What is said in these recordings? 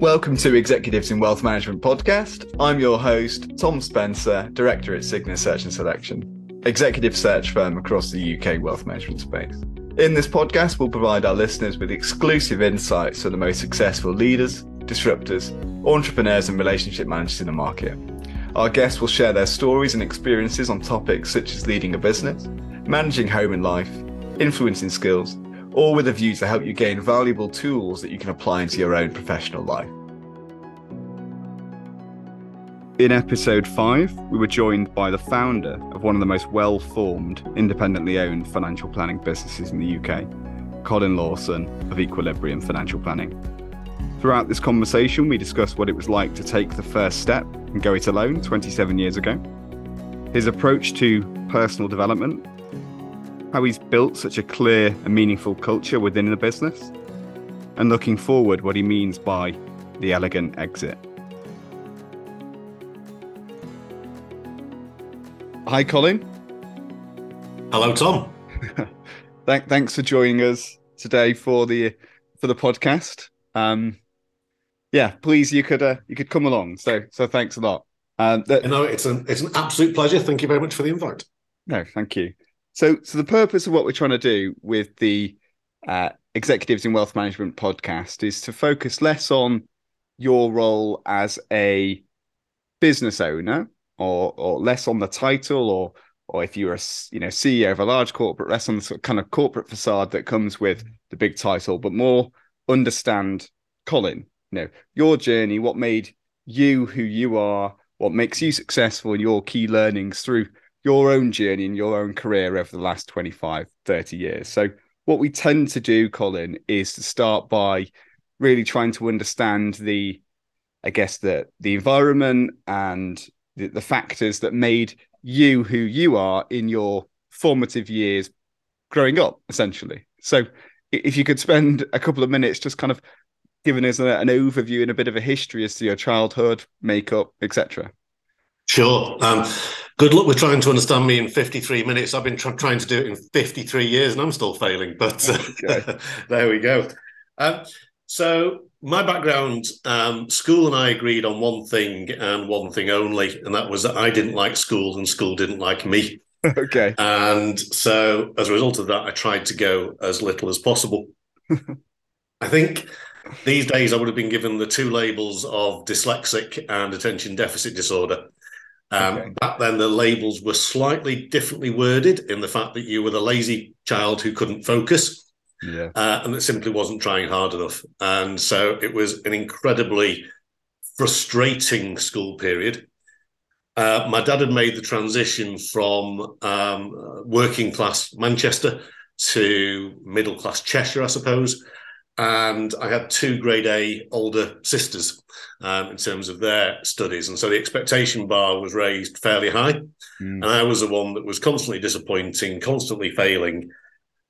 Welcome to Executives in Wealth Management podcast. I'm your host, Tom Spencer, Director at Cygnus Search and Selection, executive search firm across the UK wealth management space. In this podcast, we'll provide our listeners with exclusive insights on the most successful leaders, disruptors, entrepreneurs, and relationship managers in the market. Our guests will share their stories and experiences on topics such as leading a business, managing home and life, influencing skills, all with a view to help you gain valuable tools that you can apply into your own professional life. In episode 5, we were joined by the founder of one of the most well formed, independently owned financial planning businesses in the UK, Colin Lawson of Equilibrium Financial Planning. Throughout this conversation, we discussed what it was like to take the first step and go it alone 27 years ago, his approach to personal development how he's built such a clear and meaningful culture within the business, and looking forward, what he means by the elegant exit. Hi, Colin. Hello, Tom. Thank, thanks for joining us today for the for the podcast. Um, yeah, please, you could uh, you could come along. So so thanks a lot. Um, that, you know, it's an it's an absolute pleasure. Thank you very much for the invite. No, thank you. So, so the purpose of what we're trying to do with the uh, Executives in Wealth Management podcast is to focus less on your role as a business owner, or or less on the title, or or if you're a you know CEO of a large corporate, less on the sort of kind of corporate facade that comes with the big title, but more understand Colin, you know, your journey, what made you who you are, what makes you successful, and your key learnings through your own journey and your own career over the last 25, 30 years. So, what we tend to do, Colin, is to start by really trying to understand the, I guess, the, the environment and the, the factors that made you who you are in your formative years growing up, essentially. So, if you could spend a couple of minutes just kind of giving us a, an overview and a bit of a history as to your childhood, makeup, etc. Sure. Um, good luck with trying to understand me in 53 minutes. I've been tr- trying to do it in 53 years and I'm still failing, but uh, okay. there we go. Um, so, my background, um, school and I agreed on one thing and one thing only, and that was that I didn't like school and school didn't like me. Okay. And so, as a result of that, I tried to go as little as possible. I think these days I would have been given the two labels of dyslexic and attention deficit disorder. Um, okay. Back then, the labels were slightly differently worded in the fact that you were the lazy child who couldn't focus, yeah. uh, and that simply wasn't trying hard enough. And so it was an incredibly frustrating school period. Uh, my dad had made the transition from um, working class Manchester to middle class Cheshire, I suppose and I had two grade A older sisters um, in terms of their studies, and so the expectation bar was raised fairly high, mm. and I was the one that was constantly disappointing, constantly failing,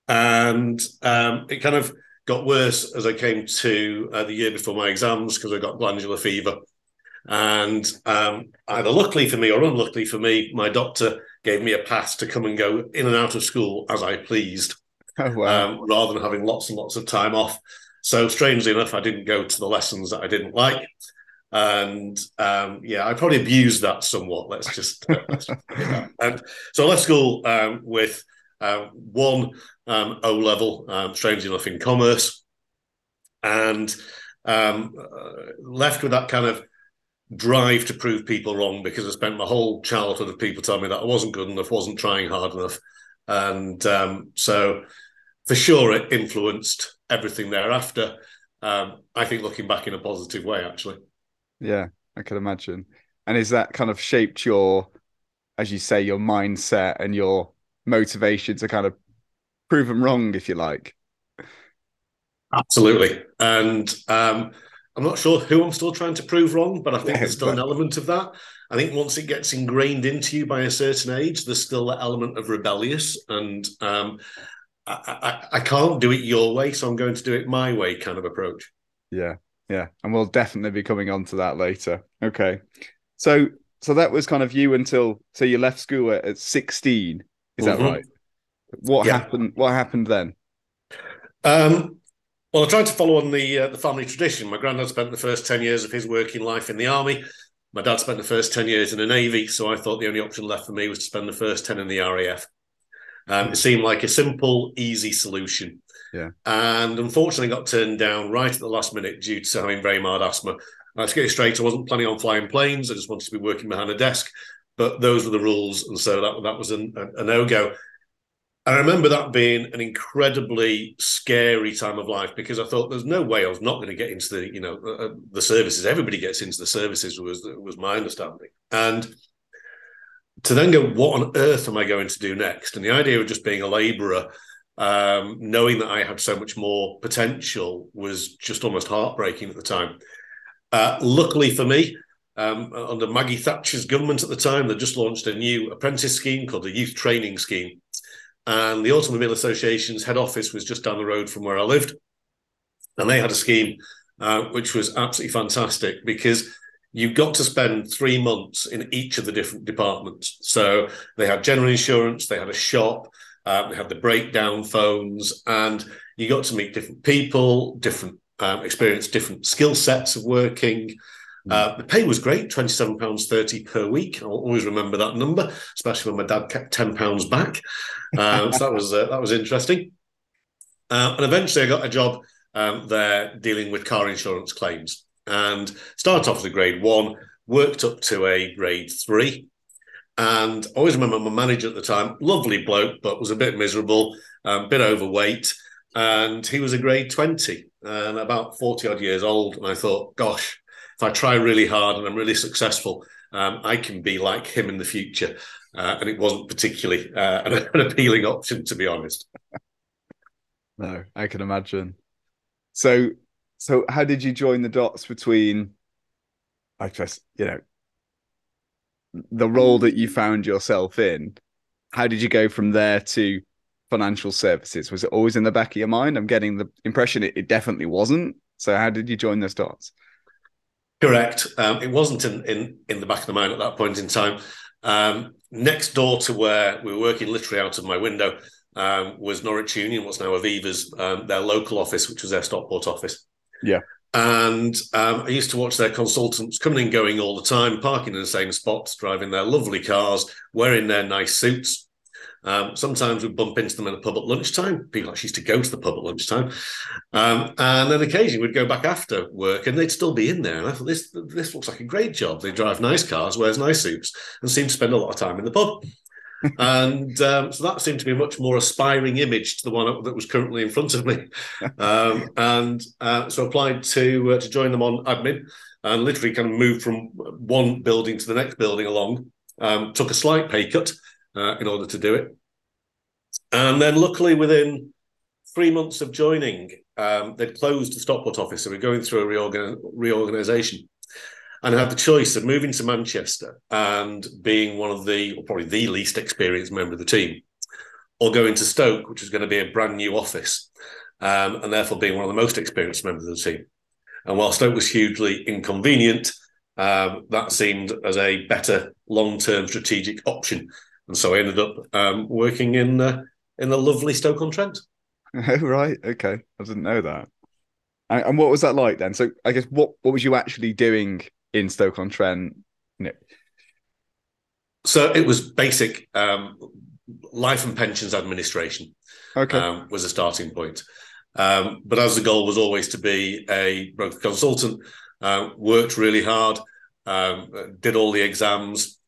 and um, it kind of got worse as I came to uh, the year before my exams because I got glandular fever, and um, either luckily for me or unluckily for me, my doctor gave me a pass to come and go in and out of school as I pleased. Oh, wow. um, rather than having lots and lots of time off. So strangely enough, I didn't go to the lessons that I didn't like. And um, yeah, I probably abused that somewhat. Let's just, let's and so I left school um, with uh, one um, O level, um, strangely enough, in commerce, and um, uh, left with that kind of drive to prove people wrong because I spent my whole childhood of people telling me that I wasn't good enough, wasn't trying hard enough, and um, so for sure it influenced everything thereafter. Um, I think looking back in a positive way, actually. Yeah, I can imagine. And is that kind of shaped your, as you say, your mindset and your motivation to kind of prove them wrong, if you like? Absolutely. And um, I'm not sure who I'm still trying to prove wrong, but I think yeah, there's still an element of that. I think once it gets ingrained into you by a certain age, there's still that element of rebellious and um, I, I, I can't do it your way, so I'm going to do it my way kind of approach. Yeah, yeah, and we'll definitely be coming on to that later. Okay, so so that was kind of you until so you left school at, at 16. Is mm-hmm. that right? What yeah. happened? What happened then? Um, Well, I tried to follow on the uh, the family tradition. My granddad spent the first ten years of his working life in the army. My dad spent the first ten years in the navy, so I thought the only option left for me was to spend the first ten in the RAF. Um, it seemed like a simple, easy solution. Yeah. And unfortunately, got turned down right at the last minute due to having very mild asthma. Let's get it straight. I wasn't planning on flying planes. I just wanted to be working behind a desk. But those were the rules, and so that that was an, a, a no go. I remember that being an incredibly scary time of life because I thought there's no way I was not going to get into the you know uh, uh, the services. Everybody gets into the services was was my understanding, and to then go, what on earth am I going to do next? And the idea of just being a labourer, um, knowing that I had so much more potential, was just almost heartbreaking at the time. Uh, luckily for me, um, under Maggie Thatcher's government at the time, they just launched a new apprentice scheme called the Youth Training Scheme. And the Automobile Association's head office was just down the road from where I lived. And they had a scheme uh, which was absolutely fantastic because you got to spend three months in each of the different departments. So they had general insurance, they had a shop, uh, they had the breakdown phones, and you got to meet different people, different um, experience, different skill sets of working. Hmm. Uh, the pay was great, £27.30 per week. I'll always remember that number, especially when my dad kept £10 back. Uh, so that was uh, that was interesting. Uh, and eventually I got a job um, there dealing with car insurance claims and started off as a grade one, worked up to a grade three. And I always remember my manager at the time, lovely bloke, but was a bit miserable, a um, bit overweight. And he was a grade 20 and about 40 odd years old. And I thought, gosh, if I try really hard and I'm really successful, um, I can be like him in the future. Uh, and it wasn't particularly uh, an, an appealing option, to be honest. No, I can imagine. So so how did you join the dots between I guess, you know, the role that you found yourself in? How did you go from there to financial services? Was it always in the back of your mind? I'm getting the impression it, it definitely wasn't. So how did you join those dots? Correct. Um, it wasn't in, in in the back of the mind at that point in time. Um, next door to where we were working, literally out of my window, um, was Norwich Union, what's now Aviva's, um, their local office, which was their Stockport office. Yeah. And um, I used to watch their consultants coming and going all the time, parking in the same spots, driving their lovely cars, wearing their nice suits. Um, sometimes we'd bump into them in a pub at lunchtime. People actually used to go to the pub at lunchtime. Um, and then occasionally we'd go back after work and they'd still be in there. And I thought, this, this looks like a great job. They drive nice cars, wears nice suits, and seem to spend a lot of time in the pub and um, so that seemed to be a much more aspiring image to the one that was currently in front of me. Um, and uh, so applied to uh, to join them on admin, and literally kind of moved from one building to the next building along. Um, took a slight pay cut uh, in order to do it, and then luckily within three months of joining, um, they'd closed the Stockport office, so we're going through a reorgan- reorganization and had the choice of moving to Manchester and being one of the, or probably the least experienced member of the team, or going to Stoke, which was going to be a brand new office, um, and therefore being one of the most experienced members of the team. And while Stoke was hugely inconvenient, um, that seemed as a better long-term strategic option, and so I ended up um, working in uh, in the lovely Stoke on Trent. Oh, right, okay, I didn't know that. And what was that like then? So I guess what what was you actually doing in Stoke on Trent? You know? So it was basic um, life and pensions administration. Okay, um, was a starting point. Um, but as the goal was always to be a broker consultant, uh, worked really hard, um, did all the exams,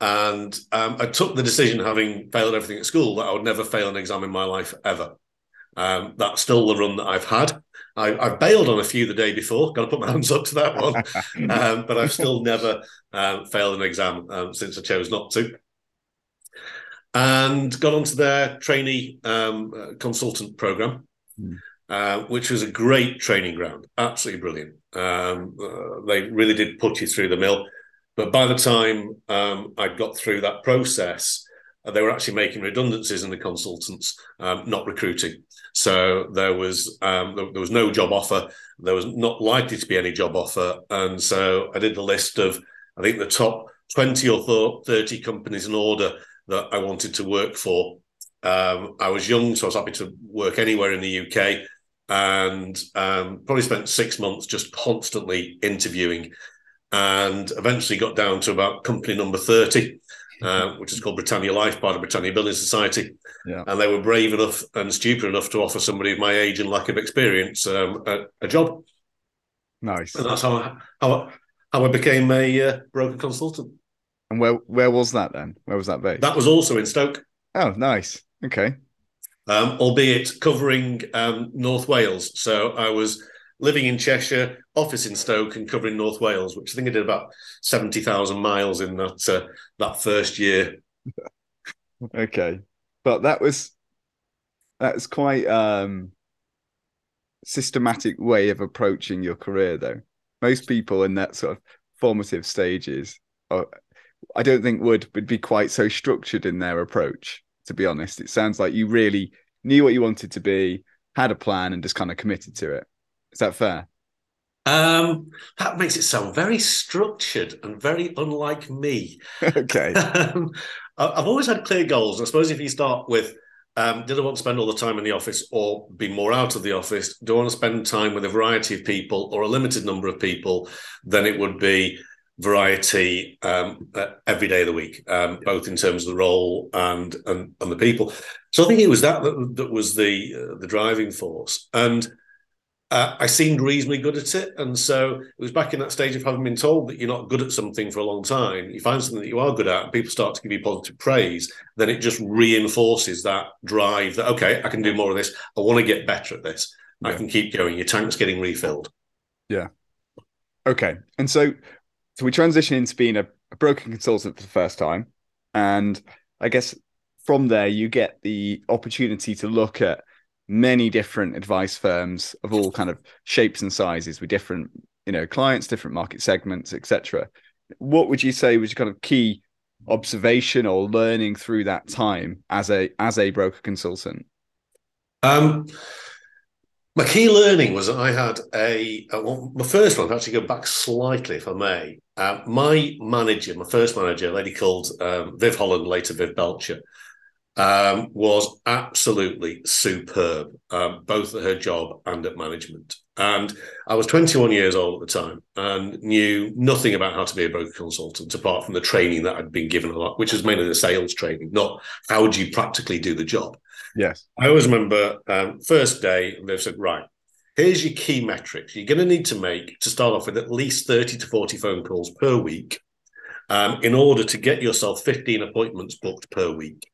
and um, I took the decision, having failed everything at school, that I would never fail an exam in my life ever. Um, that's still the run that I've had. I, have bailed on a few the day before. Got to put my hands up to that one, um, but I've still never um, failed an exam um, since I chose not to. And got onto their trainee um, uh, consultant program, mm. uh, which was a great training ground, absolutely brilliant. Um, uh, they really did put you through the mill. But by the time um, I got through that process, uh, they were actually making redundancies in the consultants, not recruiting. So there was um, there, was no job offer. There was not likely to be any job offer, and so I did the list of I think the top twenty or thirty companies in order that I wanted to work for. Um, I was young, so I was happy to work anywhere in the UK. and um, probably spent six months just constantly interviewing and eventually got down to about company number 30, uh, which is called Britannia Life, part of Britannia Building Society. Yeah. And they were brave enough and stupid enough to offer somebody of my age and lack of experience um, a, a, job. Nice. And that's how I, how, how I became a uh, broker consultant. And where where was that then? Where was that based? That was also in Stoke. Oh, nice. Okay. Um, albeit covering um, North Wales. So I was living in Cheshire, office in Stoke, and covering North Wales, which I think I did about seventy thousand miles in that uh, that first year. okay, but that was that's quite um systematic way of approaching your career, though. Most people in that sort of formative stages, are, I don't think would would be quite so structured in their approach. To be honest, it sounds like you really knew what you wanted to be, had a plan, and just kind of committed to it. Is that fair? Um, that makes it sound very structured and very unlike me. okay. um, I've always had clear goals. I suppose if you start with, um, did I want to spend all the time in the office or be more out of the office? Do I want to spend time with a variety of people or a limited number of people? Then it would be variety um, every day of the week, um, both in terms of the role and, and and the people. So I think it was that that, that was the uh, the driving force. And uh, I seemed reasonably good at it. And so it was back in that stage of having been told that you're not good at something for a long time. You find something that you are good at, and people start to give you positive praise, then it just reinforces that drive that, okay, I can do more of this. I want to get better at this. Yeah. I can keep going. Your tank's getting refilled. Yeah. Okay. And so, so we transition into being a, a broker consultant for the first time. And I guess from there, you get the opportunity to look at many different advice firms of all kind of shapes and sizes with different you know clients different market segments etc what would you say was your kind of key observation or learning through that time as a as a broker consultant um my key learning was that I had a, well, my first one, actually go back slightly, if I may. Uh, my manager, my first manager, a lady called um, Viv Holland, later Viv Belcher, um, was absolutely superb, um, both at her job and at management. And I was 21 years old at the time and knew nothing about how to be a broker consultant apart from the training that I'd been given a lot, which was mainly the sales training, not how do you practically do the job. Yes. I always remember um, first day, they've said, right, here's your key metrics. You're going to need to make, to start off with, at least 30 to 40 phone calls per week um, in order to get yourself 15 appointments booked per week.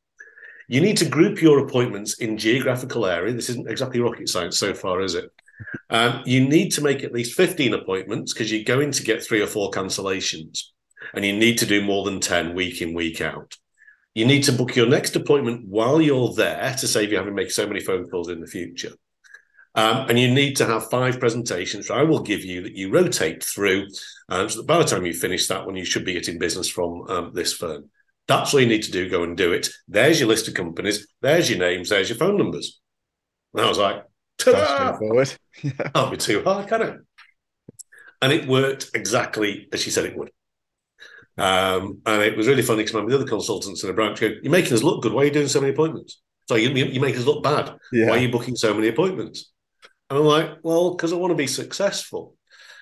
You need to group your appointments in geographical area. This isn't exactly rocket science so far, is it? Um, you need to make at least 15 appointments because you're going to get three or four cancellations and you need to do more than 10 week in, week out. You need to book your next appointment while you're there to save you having to make so many phone calls in the future. Um, and you need to have five presentations I will give you that you rotate through. Um, so that by the time you finish that one, you should be getting business from um, this firm. That's all you need to do. Go and do it. There's your list of companies. There's your names. There's your phone numbers. And I was like, straightforward. yeah. Can't be too hard, can it? And it worked exactly as she said it would. Um, and it was really funny because the other consultants in the branch go, You're making us look good. Why are you doing so many appointments? So you, you make us look bad. Yeah. Why are you booking so many appointments? And I'm like, Well, because I want to be successful.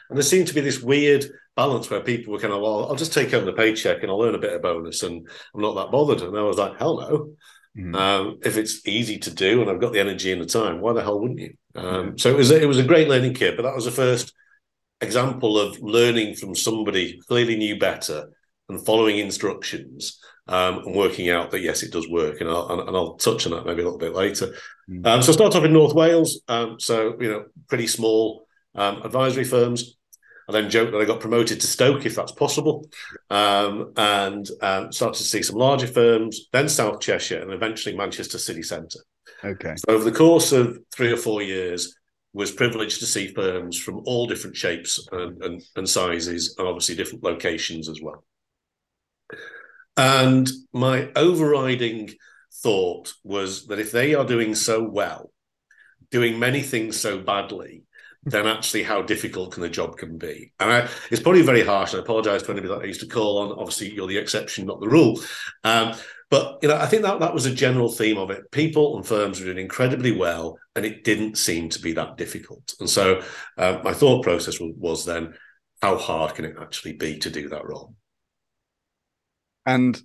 And there seemed to be this weird balance where people were kind of, well, I'll just take home the paycheck and I'll earn a bit of bonus and I'm not that bothered. And I was like, hell no. Mm-hmm. Um, if it's easy to do and I've got the energy and the time, why the hell wouldn't you? Um, So it was it was a great learning kit, but that was the first example of learning from somebody clearly knew better and following instructions um, and working out that yes, it does work. And I'll, and I'll touch on that maybe a little bit later. Mm-hmm. Um, so I start off in North Wales. Um, so you know, pretty small um, advisory firms. I then joked that I got promoted to Stoke, if that's possible, um, and um, started to see some larger firms, then South Cheshire, and eventually Manchester City Centre. Okay. So over the course of three or four years, was privileged to see firms from all different shapes and, and, and sizes, and obviously different locations as well. And my overriding thought was that if they are doing so well, doing many things so badly, then actually how difficult can the job can be. And I, it's probably very harsh. And I apologise to anybody that I used to call on. Obviously, you're the exception, not the rule. Um, But you know, I think that that was a general theme of it. People and firms were doing incredibly well, and it didn't seem to be that difficult. And so, uh, my thought process was, was then, how hard can it actually be to do that role? And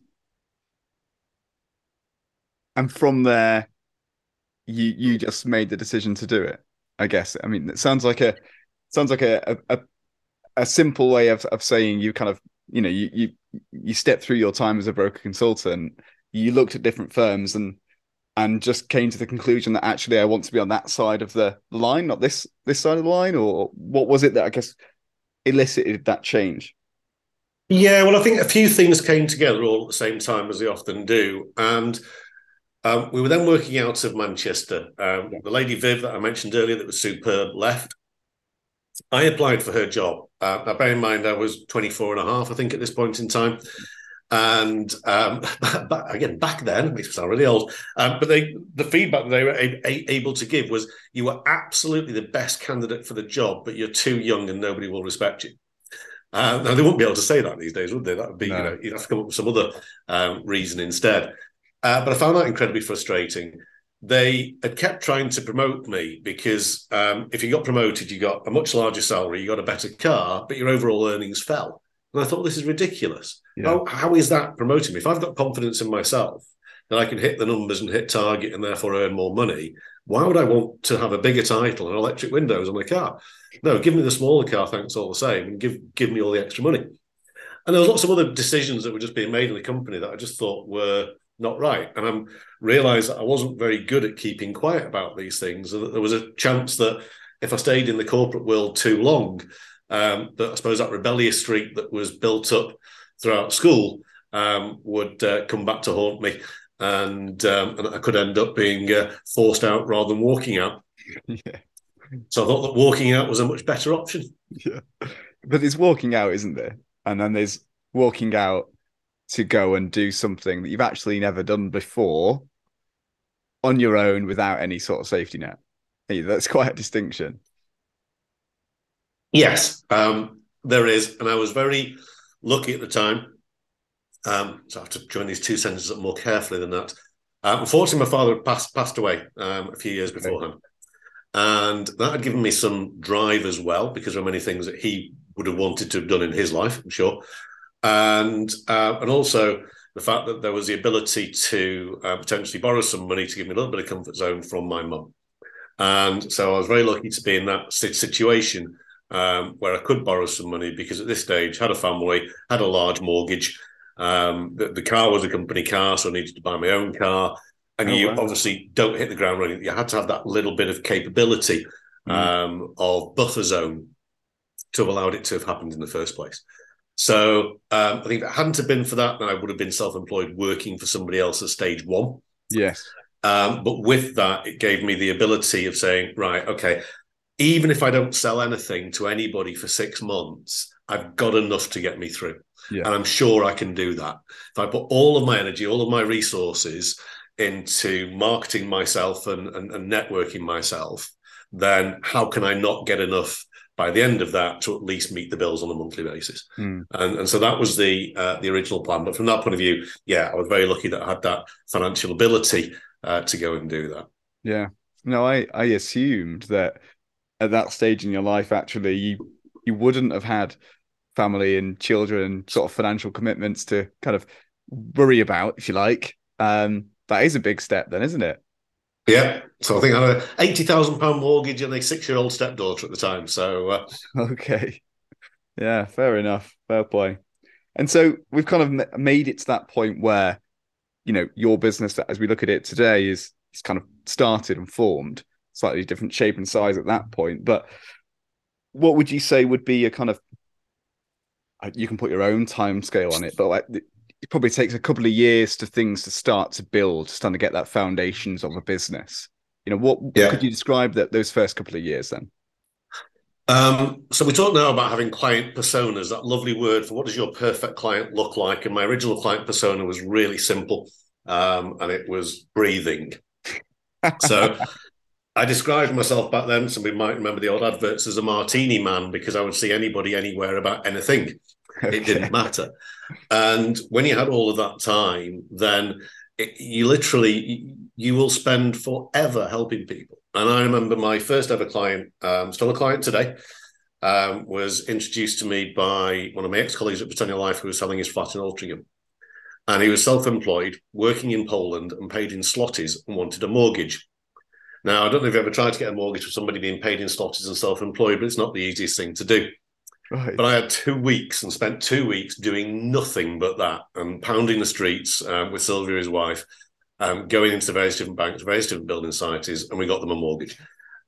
and from there, you you just made the decision to do it. I guess. I mean, it sounds like a sounds like a a, a simple way of of saying you kind of you know you you you step through your time as a broker consultant. You looked at different firms and and just came to the conclusion that actually I want to be on that side of the line, not this this side of the line, or what was it that I guess elicited that change? Yeah, well, I think a few things came together all at the same time as they often do, and um, we were then working out of Manchester. Um, the lady Viv that I mentioned earlier that was superb left. I applied for her job. Uh, now, bear in mind, I was 24 and a half, I think, at this point in time. And um, again, back then, makes me sound really old, um, but they, the feedback they were a, a, able to give was you were absolutely the best candidate for the job, but you're too young and nobody will respect you. Uh, now, they wouldn't be able to say that these days, would they? That would be, no. you know, you'd have to come up with some other um, reason instead. Uh, but I found that incredibly frustrating. They had kept trying to promote me because um, if you got promoted, you got a much larger salary, you got a better car, but your overall earnings fell. And I thought, this is ridiculous. Yeah. How, how is that promoting me? If I've got confidence in myself that I can hit the numbers and hit target and therefore earn more money, why would I want to have a bigger title and electric windows on my car? No, give me the smaller car, thanks all the same, and give give me all the extra money. And there was lots of other decisions that were just being made in the company that I just thought were not right. And I realized that I wasn't very good at keeping quiet about these things. And that there was a chance that if I stayed in the corporate world too long, um, that I suppose that rebellious streak that was built up throughout school um, would uh, come back to haunt me. And, um, and I could end up being uh, forced out rather than walking out. Yeah. So I thought that walking out was a much better option. Yeah. But there's walking out, isn't there? And then there's walking out to go and do something that you've actually never done before on your own without any sort of safety net. Hey, that's quite a distinction. Yes, um, there is. And I was very lucky at the time. Um, so I have to join these two sentences up more carefully than that. Uh, unfortunately, my father passed passed away um, a few years okay. beforehand, and that had given me some drive as well because there are many things that he would have wanted to have done in his life. I'm sure, and uh, and also the fact that there was the ability to uh, potentially borrow some money to give me a little bit of comfort zone from my mum. And so I was very lucky to be in that situation um, where I could borrow some money because at this stage had a family, had a large mortgage. Um, the, the, car was a company car, so I needed to buy my own car. And oh, you wow. obviously don't hit the ground running. You had to have that little bit of capability mm. um, of buffer zone to have allowed it to have happened in the first place. So um, I think if it hadn't have been for that, then I would have been self-employed working for somebody else at stage one. Yes. Um, but with that, it gave me the ability of saying, right, okay, even if I don't sell anything to anybody for six months, I've got enough to get me through. Yeah. And I'm sure I can do that. If I put all of my energy, all of my resources into marketing myself and, and, and networking myself, then how can I not get enough by the end of that to at least meet the bills on a monthly basis. Mm. And, and so that was the uh, the original plan. But from that point of view, yeah, I was very lucky that I had that financial ability uh, to go and do that. Yeah. No, I, I assumed that at that stage in your life, actually, you you wouldn't have had family and children, sort of financial commitments to kind of worry about, if you like. Um, that is a big step, then, isn't it? Yeah. So I think I had a eighty thousand pound mortgage and a six year old stepdaughter at the time. So uh... okay, yeah, fair enough, fair play. And so we've kind of made it to that point where, you know, your business, as we look at it today, is is kind of started and formed, slightly different shape and size at that point. But what would you say would be a kind of uh, you can put your own time scale on it, but like it probably takes a couple of years to things to start to build, starting to get that foundations of a business. You know, what, yeah. could you describe that those first couple of years then? Um, so we talk now about having client personas, that lovely word for what does your perfect client look like? And my original client persona was really simple, um, and it was breathing. so I described myself back then. Somebody might remember the old adverts as a martini man because I would see anybody anywhere about anything. Okay. It didn't matter. And when you had all of that time, then it, you literally you will spend forever helping people. And I remember my first ever client, um, still a client today, um, was introduced to me by one of my ex-colleagues at Britannia Life who was selling his flat in Altrincham. And he was self-employed, working in Poland and paid in zlotys and wanted a mortgage. Now, I don't know if you've ever tried to get a mortgage for somebody being paid in zlotys and self-employed, but it's not the easiest thing to do. Right. But I had two weeks and spent two weeks doing nothing but that and pounding the streets um, with Sylvia, his wife, um, going into various different banks, various different building societies, and we got them a mortgage.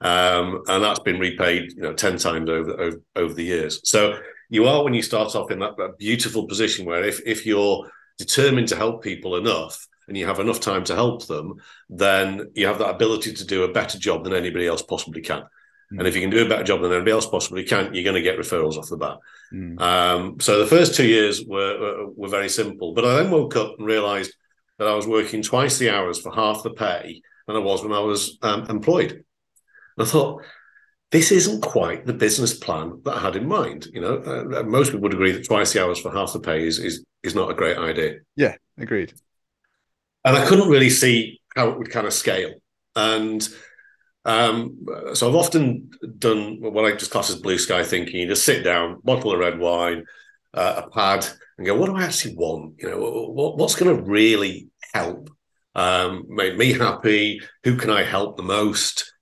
Um, and that's been repaid, you know, ten times over, over, over the years. So you are when you start off in that, that beautiful position where if if you're determined to help people enough and you have enough time to help them, then you have that ability to do a better job than anybody else possibly can. Mm. And if you can do a better job than anybody else possibly can, you're going to get referrals off the bat. Mm. Um, so the first two years were, were, were very simple. But I then woke up and realised that I was working twice the hours for half the pay than I was when I was um, employed. And I thought, this isn't quite the business plan that I had in mind. You know, uh, most people would agree that twice the hours for half the pay is, is is not a great idea. Yeah, agreed. And I couldn't really see how it would kind of scale. And um, so I've often done what I just class as blue sky thinking. You just sit down, bottle of red wine, uh, a pad, and go, what do I actually want? You know, what, what's going to really help? Um, make me happy? Who can I help the most?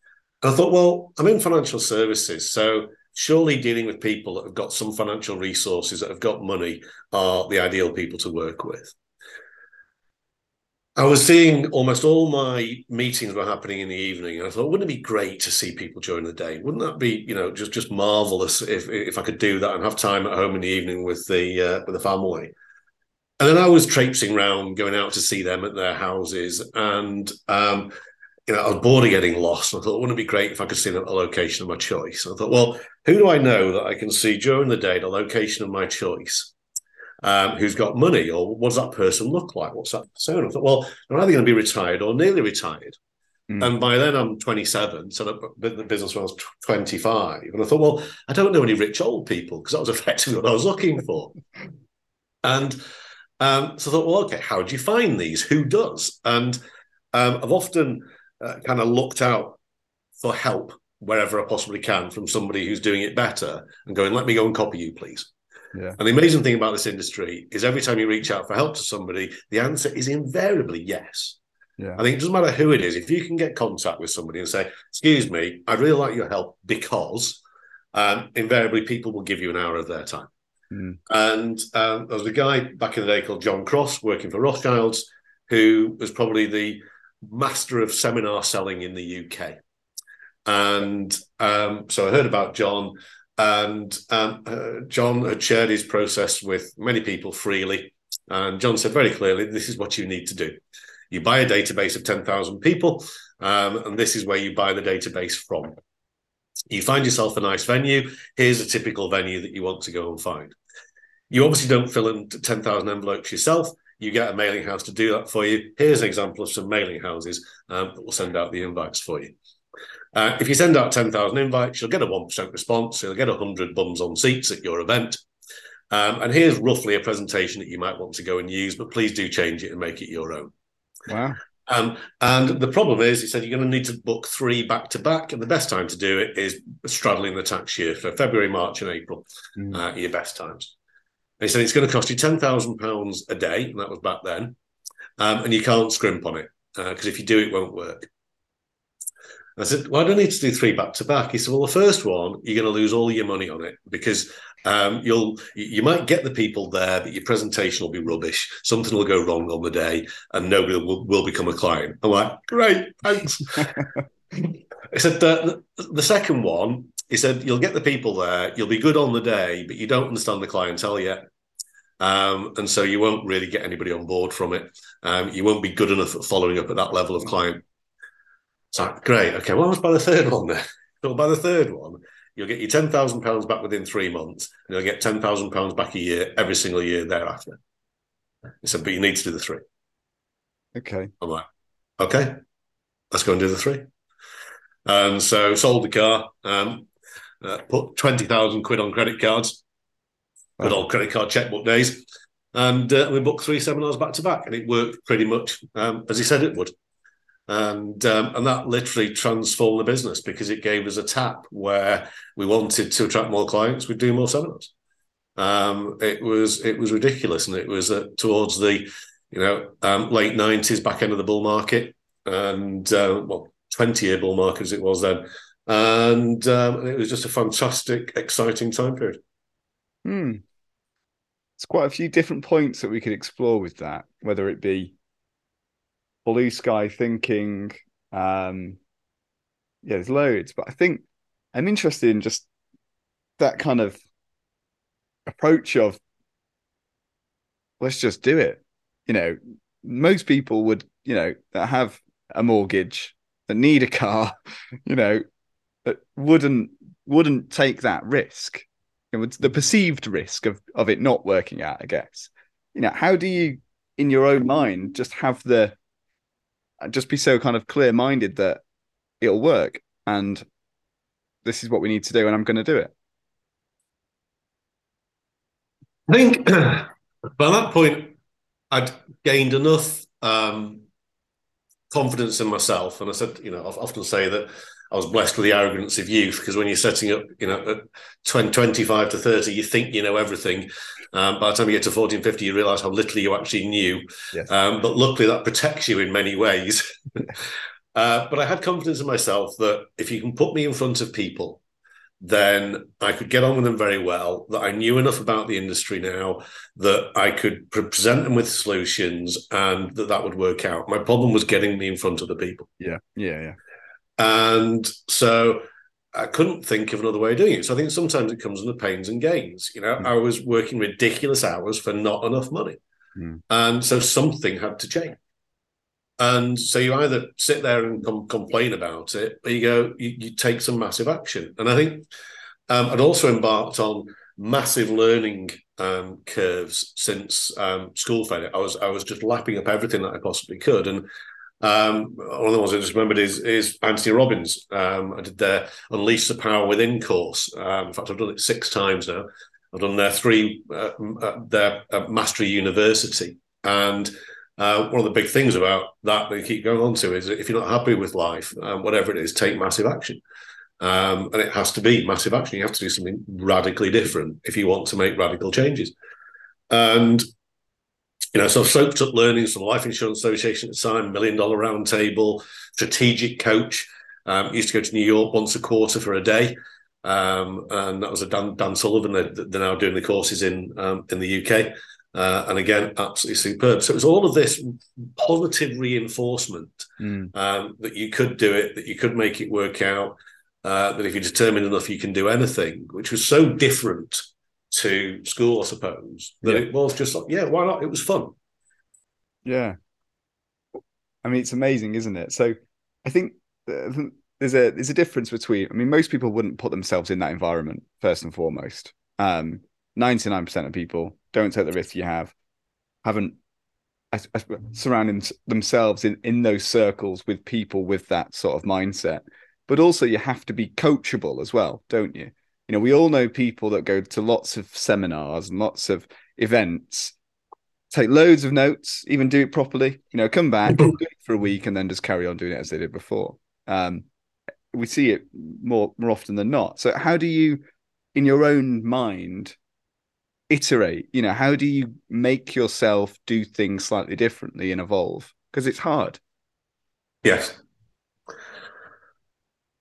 And I thought, well, I'm in financial services, so surely dealing with people that have got some financial resources, that have got money, are the ideal people to work with. I was seeing almost all my meetings were happening in the evening, and I thought, wouldn't it be great to see people during the day? Wouldn't that be, you know, just just marvelous if if I could do that and have time at home in the evening with the uh, with the family? And then I was traipsing around, going out to see them at their houses, and um, you know, I was bored of getting lost. I thought, wouldn't it be great if I could see them at a location of my choice? I thought, well, who do I know that I can see during the day the location of my choice? Um, who's got money, or what does that person look like? What's that persona? I thought, well, they're either going to be retired or nearly retired. Mm. And by then I'm 27, so the, the business was 25. And I thought, well, I don't know any rich old people because that was effectively what I was looking for. and um, so I thought, well, okay, how do you find these? Who does? And um, I've often uh, kind of looked out for help wherever I possibly can from somebody who's doing it better and going, let me go and copy you, please. Yeah. And the amazing thing about this industry is every time you reach out for help to somebody, the answer is invariably yes. Yeah. I think it doesn't matter who it is. If you can get contact with somebody and say, "Excuse me, I'd really like your help because," um, invariably people will give you an hour of their time. Mm. And um, there was a guy back in the day called John Cross working for Rothschilds, who was probably the master of seminar selling in the UK. And um, so I heard about John and um, uh, John had shared his process with many people freely. And John said very clearly, this is what you need to do. You buy a database of 10,000 people, um, and this is where you buy the database from. You find yourself a nice venue. Here's a typical venue that you want to go and find. You obviously don't fill in 10,000 envelopes yourself. You get a mailing house to do that for you. Here's an example of some mailing houses um, that will send out the invites for you. Uh, if you send out 10,000 invites, you'll get a 1% response. You'll get 100 bums on seats at your event. Um, and here's roughly a presentation that you might want to go and use, but please do change it and make it your own. Wow. Um, and the problem is, he said, you're going to need to book three back to back. And the best time to do it is straddling the tax year. So February, March, and April mm. uh, are your best times. And he said, it's going to cost you £10,000 a day. And that was back then. Um, and you can't scrimp on it because uh, if you do, it won't work. I said, "Why do I need to do three back to back?" He said, "Well, the first one you're going to lose all your money on it because um, you'll you might get the people there, but your presentation will be rubbish. Something will go wrong on the day, and nobody will, will become a client." I'm like, "Great, thanks." I said, the, "The second one." He said, "You'll get the people there. You'll be good on the day, but you don't understand the clientele yet." Um, and so you won't really get anybody on board from it. Um, you won't be good enough at following up at that level of client. So great. Okay, what was by the third one then? So by the third one, you'll get your ten thousand pounds back within three months, and you'll get ten thousand pounds back a year every single year thereafter. He said, but you need to do the three. Okay. I'm like, okay, let's go and do the three. And so sold the car, um, uh, put twenty thousand quid on credit cards, Good old credit card checkbook days. And uh, we booked three seminars back to back, and it worked pretty much um, as he said it would. And um, and that literally transformed the business because it gave us a tap where we wanted to attract more clients. We'd do more seminars. Um, it was it was ridiculous, and it was uh, towards the you know um, late nineties, back end of the bull market, and uh, well, twenty year bull market as it was then, and, um, and it was just a fantastic, exciting time period. Hmm. It's quite a few different points that we could explore with that, whether it be blue sky thinking. Um, yeah, there's loads, but I think I'm interested in just that kind of approach of let's just do it. You know, most people would, you know, that have a mortgage, that need a car, you know, that wouldn't wouldn't take that risk. You know, the perceived risk of of it not working out, I guess. You know, how do you in your own mind just have the just be so kind of clear minded that it'll work and this is what we need to do and I'm going to do it. I think by that point, I'd gained enough um, confidence in myself. And I said, you know, I often say that I was blessed with the arrogance of youth because when you're setting up, you know, at 20, 25 to 30, you think you know everything. Um, by the time you get to 40 and 50, you realize how little you actually knew. Yes. Um, but luckily, that protects you in many ways. uh, but I had confidence in myself that if you can put me in front of people then I could get on with them very well. That I knew enough about the industry now that I could present them with solutions, and that that would work out. My problem was getting me in front of the people. Yeah, yeah, yeah. And so I couldn't think of another way of doing it. So I think sometimes it comes in the pains and gains. You know, mm. I was working ridiculous hours for not enough money, mm. and so something had to change. And so you either sit there and com- complain about it, or you go, you, you, take some massive action. And I think um, I'd also embarked on massive learning um, curves since um, school failure. I was I was just lapping up everything that I possibly could. And um, one of the ones I just remembered is is Anthony Robbins. Um, I did their Unleash the Power Within course. Um, in fact, I've done it six times now. I've done their three uh, uh, their uh, Mastery University, and uh, one of the big things about that they keep going on to is if you're not happy with life, um, whatever it is, take massive action. Um, and it has to be massive action. You have to do something radically different if you want to make radical changes. And you know, so I've soaked up learnings from Life Insurance Association at the time, Million Dollar Roundtable, Strategic Coach. Um, used to go to New York once a quarter for a day, um, and that was a Dan, Dan Sullivan. They're, they're, now doing the courses in um, in the UK. Uh, and again, absolutely superb. So it was all of this positive reinforcement mm. um, that you could do it, that you could make it work out, uh, that if you're determined enough, you can do anything, which was so different to school, I suppose, that yeah. it was just like, yeah, why not? It was fun. Yeah. I mean, it's amazing, isn't it? So I think there's a there's a difference between. I mean, most people wouldn't put themselves in that environment first and foremost. Um, 99% of people don't take the risk you have, haven't surrounding themselves in, in those circles with people with that sort of mindset. But also, you have to be coachable as well, don't you? You know, we all know people that go to lots of seminars and lots of events, take loads of notes, even do it properly. You know, come back, do it for a week, and then just carry on doing it as they did before. Um, we see it more more often than not. So, how do you, in your own mind, iterate you know how do you make yourself do things slightly differently and evolve because it's hard yes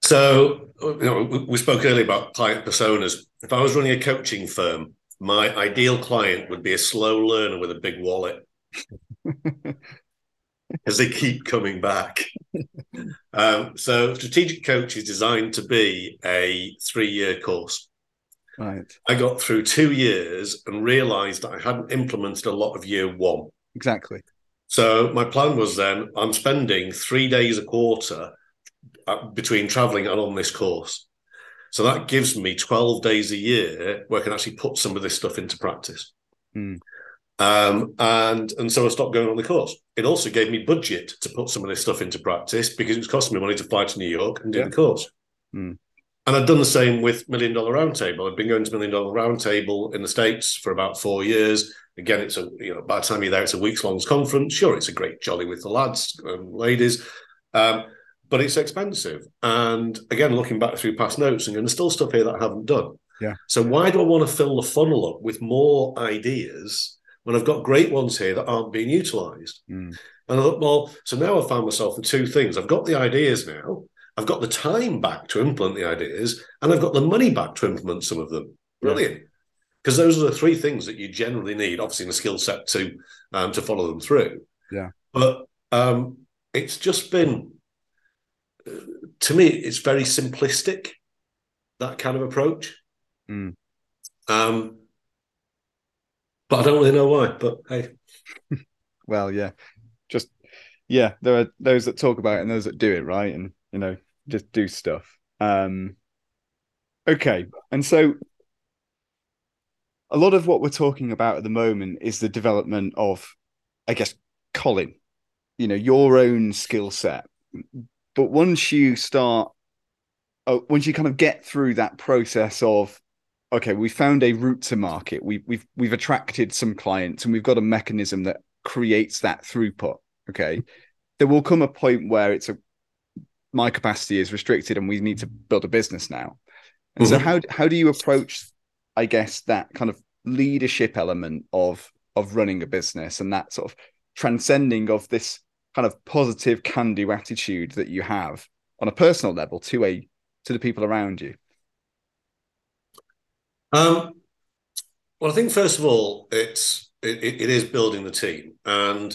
so you know, we spoke earlier about client personas if i was running a coaching firm my ideal client would be a slow learner with a big wallet because they keep coming back um, so strategic coach is designed to be a three-year course Right. I got through two years and realized that I hadn't implemented a lot of year one. Exactly. So my plan was then I'm spending three days a quarter between traveling and on this course. So that gives me 12 days a year where I can actually put some of this stuff into practice. Mm. Um, and and so I stopped going on the course. It also gave me budget to put some of this stuff into practice because it was costing me money to fly to New York and do yeah. the course. Mm. and I'd done the same with Million Dollar Roundtable. I'd been going to Million Dollar Roundtable in the States for about four years. Again, it's a you know by the time you're there, it's a weeks long conference. Sure, it's a great jolly with the lads and ladies, um, but it's expensive. And again, looking back through past notes, and there's still stuff here that I haven't done. Yeah. So why do I want to fill the funnel up with more ideas when I've got great ones here that aren't being utilised? Mm. And I thought, well, so now I've found myself with two things. I've got the ideas now. I've got the time back to implement the ideas, and I've got the money back to implement some of them. Brilliant because those are the three things that you generally need, obviously, in a skill set to um, to follow them through. Yeah, but um, it's just been to me, it's very simplistic that kind of approach. Mm. Um, but I don't really know why. But hey, well, yeah, just yeah, there are those that talk about it and those that do it, right? And you know, just do stuff. Um, okay, and so a lot of what we're talking about at the moment is the development of, I guess, Colin, you know, your own skill set. But once you start, oh, once you kind of get through that process of, okay, we found a route to market, we, we've we've attracted some clients, and we've got a mechanism that creates that throughput. Okay, there will come a point where it's a my capacity is restricted, and we need to build a business now. And mm-hmm. so, how how do you approach I guess that kind of leadership element of of running a business and that sort of transcending of this kind of positive can do attitude that you have on a personal level to a to the people around you? Um well i think first of all it's it, it is building the team. And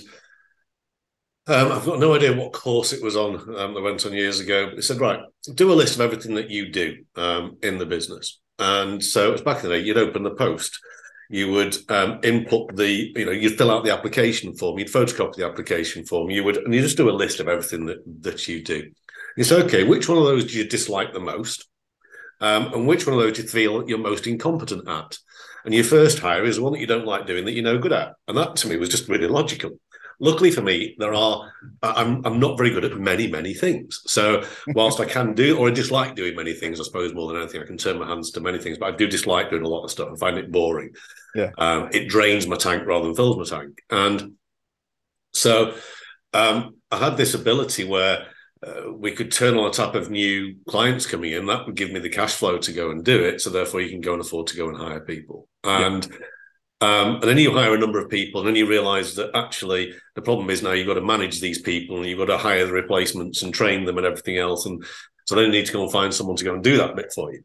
um, I've got no idea what course it was on um, that went on years ago, but they said, right, do a list of everything that you do um, in the business. And so it was back in the day, you'd open the post, you would um, input the, you know, you'd fill out the application form, you'd photocopy the application form, you would, and you just do a list of everything that, that you do. You say, okay, which one of those do you dislike the most? Um, and which one of those do you feel you're most incompetent at? And your first hire is the one that you don't like doing that you know good at. And that to me was just really logical luckily for me, there are I'm I'm not very good at many many things. So whilst I can do or I dislike doing many things, I suppose more than anything, I can turn my hands to many things. But I do dislike doing a lot of stuff. I find it boring. Yeah, um, it drains my tank rather than fills my tank. And so um, I had this ability where. Uh, we could turn on a tap of new clients coming in. That would give me the cash flow to go and do it. So therefore, you can go and afford to go and hire people. And yeah um, and then you hire a number of people, and then you realize that actually the problem is now you've got to manage these people and you've got to hire the replacements and train them and everything else. And so then you need to go and find someone to go and do that bit for you.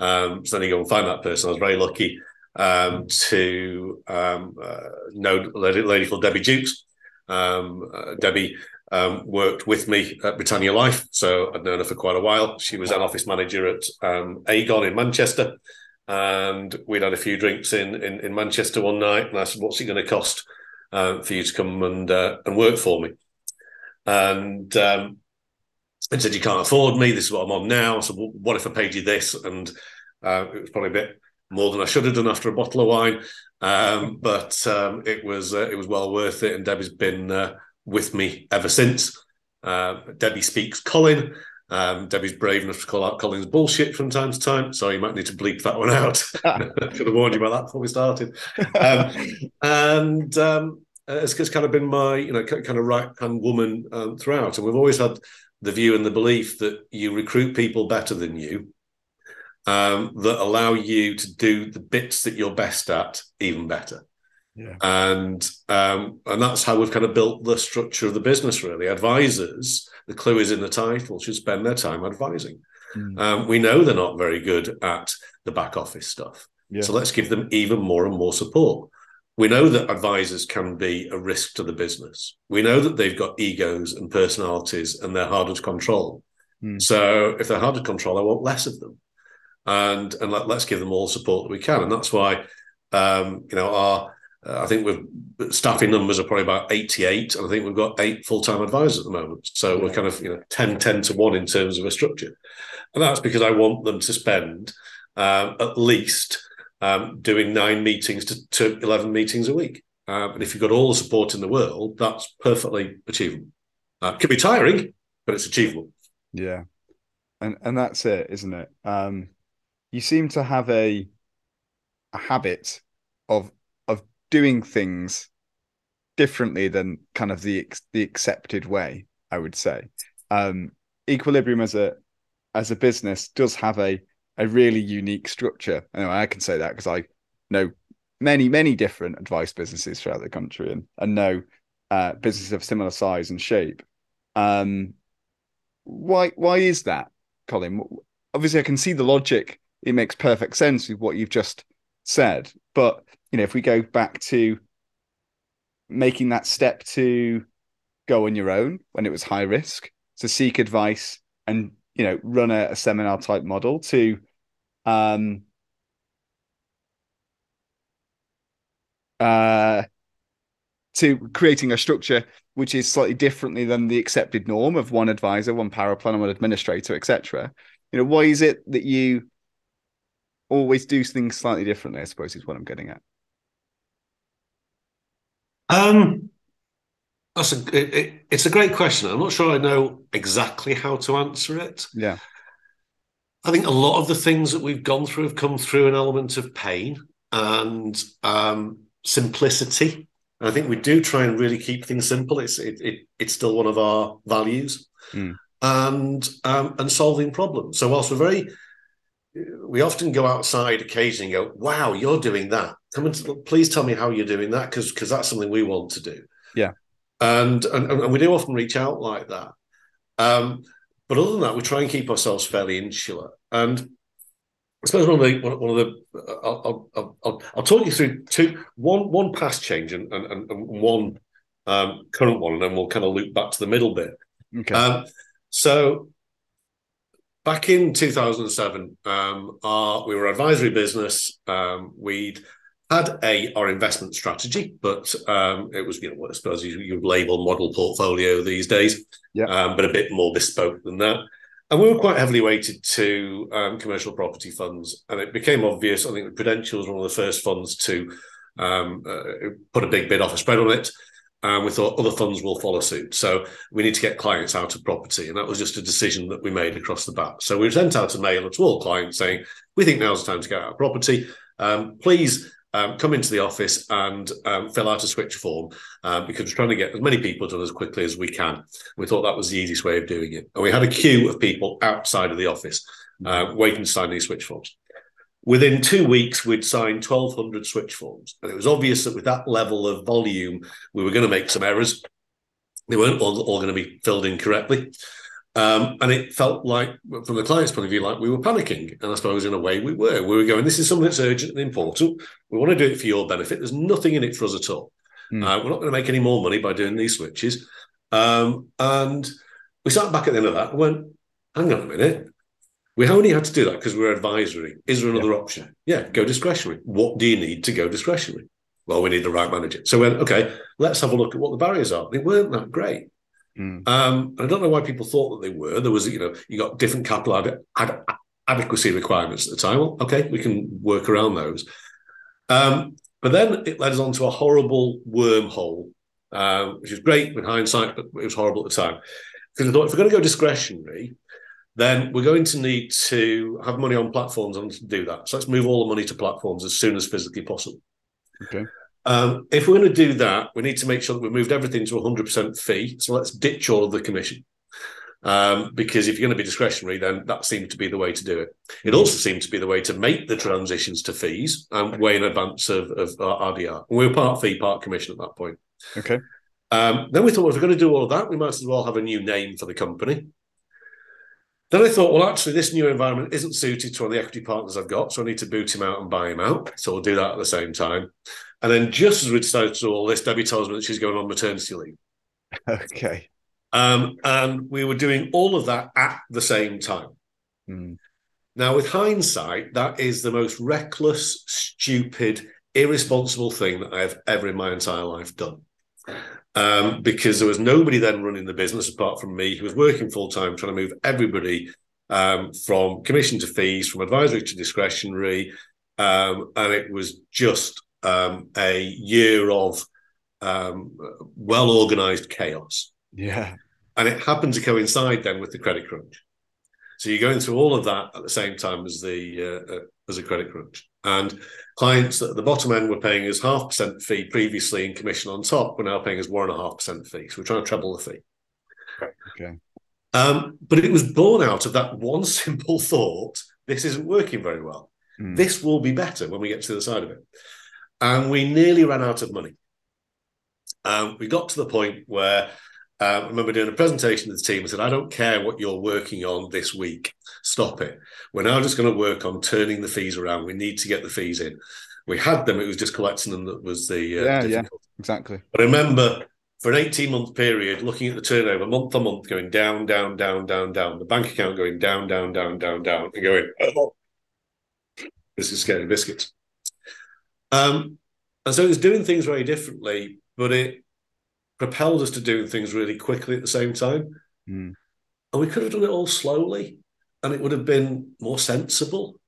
Um, so then you go and find that person. I was very lucky um, to um, uh, know a lady, called Debbie Jukes. Um, uh, Debbie um, worked with me at Britannia Life, so I'd known her for quite a while. She was an office manager at Aegon in Manchester and we'd had a few drinks in in, in Manchester one night, and I said, "What's it going to cost uh, for you to come and uh, and work for me?" And um, and said, "You can't afford me. This is what I'm on now. So what if I paid you this?" And uh, it was probably a bit more than I should have done after a bottle of wine, um, but um, it was uh, it was well worth it. And Debbie's been uh, with me ever since. Uh, Debbie speaks Colin. Um, Debbie's brave enough to call out Colin's bullshit from time to time, so you might need to bleep that one out. Should have warned you about that before we started. Um, and um, it's, it's, kind of been my, you know, kind of right hand woman um, throughout. And we've always had the view and the belief that you recruit people better than you, um, that allow you to do the bits that you're best at even better. Yeah. And um, and that's how we've kind of built the structure of the business. Really, advisors the clue is in the title, should spend their time advising. Mm. Um, we know they're not very good at the back office stuff. Yeah. So let's give them even more and more support. We know that advisors can be a risk to the business. We know that they've got egos and personalities and they're harder to control. Mm. So if they're harder to control, I want less of them. And and let, us give them all the support that we can. And that's why um, you know our uh, I think we've staffing numbers are probably about 88, and I think we've got eight full time advisors at the moment. So yeah. we're kind of you know 10, 10 to one in terms of a structure, and that's because I want them to spend um, at least um, doing nine meetings to, to, 11 meetings a week. Um, and if you've got all the support in the world, that's perfectly achievable. Uh, it can be tiring, but it's achievable. Yeah. and and that's it, isn't it? Um, you seem to have a a habit of of doing things differently than kind of the the accepted way. I would say. Um, Equilibrium as a as a business does have a a really unique structure. Anyway, I can say that because I know many many different advice businesses throughout the country and and know uh, businesses of similar size and shape. Um, why why is that, Colin? Obviously, I can see the logic. It makes perfect sense with what you've just said. But you know, if we go back to making that step to go on your own when it was high risk, to seek advice and you know run a, a seminar type model to um uh to creating a structure which is slightly differently than the accepted norm of one advisor, one power planner, one administrator, etc. You know, why is it that you always do things slightly differently? I suppose is what I'm getting at. Um, that's a it, it, it's a great question. I'm not sure I know exactly how to answer it. Yeah, I think a lot of the things that we've gone through have come through an element of pain and um, simplicity. And I think we do try and really keep things simple. It's it, it it's still one of our values, mm. and um, and solving problems. So whilst we're very, we often go outside occasionally and go, "Wow, you're doing that. Come and please tell me how you're doing that because because that's something we want to do." Yeah, and, and and we do often reach out like that. Um, but other than that, we try and keep ourselves fairly insular. And I suppose one of the one of the I'll, I'll, I'll, I'll talk you through two one one past change and and, and one um, current one, and then we'll kind of loop back to the middle bit. Okay. Um, so back in 2007, um, our, we were advisory business. Um, we'd had a our investment strategy, but um, it was you know I suppose you, you label model portfolio these days, yeah, um, but a bit more bespoke than that. And we were quite heavily weighted to um, commercial property funds, and it became obvious. I think Prudential was one of the first funds to um, uh, put a big bid offer spread on it. And we thought other funds will follow suit. So we need to get clients out of property. And that was just a decision that we made across the bat. So we sent out a mailer to all clients saying, we think now's the time to get out of property. Um, please um, come into the office and um, fill out a switch form um, because we're trying to get as many people done as quickly as we can. We thought that was the easiest way of doing it. And we had a queue of people outside of the office uh, waiting to sign these switch forms. Within two weeks, we'd signed 1,200 switch forms. And it was obvious that with that level of volume, we were going to make some errors. They weren't all, all going to be filled in correctly. Um, and it felt like, from the client's point of view, like we were panicking. And I suppose in a way we were. We were going, this is something that's urgent and important. We want to do it for your benefit. There's nothing in it for us at all. Mm. Uh, we're not going to make any more money by doing these switches. Um, and we sat back at the end of that and went, hang on a minute. We only had to do that because we're advisory. Is there another yeah. option? Yeah, go discretionary. What do you need to go discretionary? Well, we need the right manager. So we went, okay, let's have a look at what the barriers are. They weren't that great. Mm. Um, I don't know why people thought that they were. There was, you know, you got different capital ad- ad- adequacy requirements at the time. Well, okay, we can work around those. Um, but then it led us on to a horrible wormhole, uh, which is great with hindsight, but it was horrible at the time. Because I thought if we're going to go discretionary, then we're going to need to have money on platforms and to do that. So let's move all the money to platforms as soon as physically possible. Okay. Um, if we're going to do that, we need to make sure that we've moved everything to 100% fee. So let's ditch all of the commission. Um, because if you're going to be discretionary, then that seemed to be the way to do it. It mm-hmm. also seemed to be the way to make the transitions to fees um, way in advance of, of RDR. We were part fee, part commission at that point. Okay. Um, then we thought, well, if we're going to do all of that, we might as well have a new name for the company. Then I thought, well, actually, this new environment isn't suited to of the equity partners I've got, so I need to boot him out and buy him out. So we'll do that at the same time. And then just as we decided to do all this, Debbie tells me that she's going on maternity leave. Okay. Um, and we were doing all of that at the same time. Mm. Now, with hindsight, that is the most reckless, stupid, irresponsible thing that I have ever in my entire life done. Um, because there was nobody then running the business apart from me who was working full time, trying to move everybody um, from commission to fees, from advisory to discretionary. Um, and it was just um, a year of um, well organized chaos. Yeah. And it happened to coincide then with the credit crunch. So you're going through all of that at the same time as the uh, uh, as a credit crunch. And clients at the bottom end were paying us half percent fee previously in commission on top. We're now paying us one and a half percent fee. So we're trying to treble the fee. Okay. Um, but it was born out of that one simple thought: this isn't working very well. Mm. This will be better when we get to the other side of it. And we nearly ran out of money. Um, we got to the point where uh, I remember doing a presentation to the team and said, I don't care what you're working on this week. Stop it. We're now just going to work on turning the fees around. We need to get the fees in. We had them. It was just collecting them that was the uh, yeah, yeah, exactly. But I remember for an 18 month period, looking at the turnover month on month, going down, down, down, down, down, the bank account going down, down, down, down, down, and going, oh, this is scary biscuits. Um, and so it was doing things very differently, but it propelled us to doing things really quickly at the same time. Mm. And we could have done it all slowly and it would have been more sensible.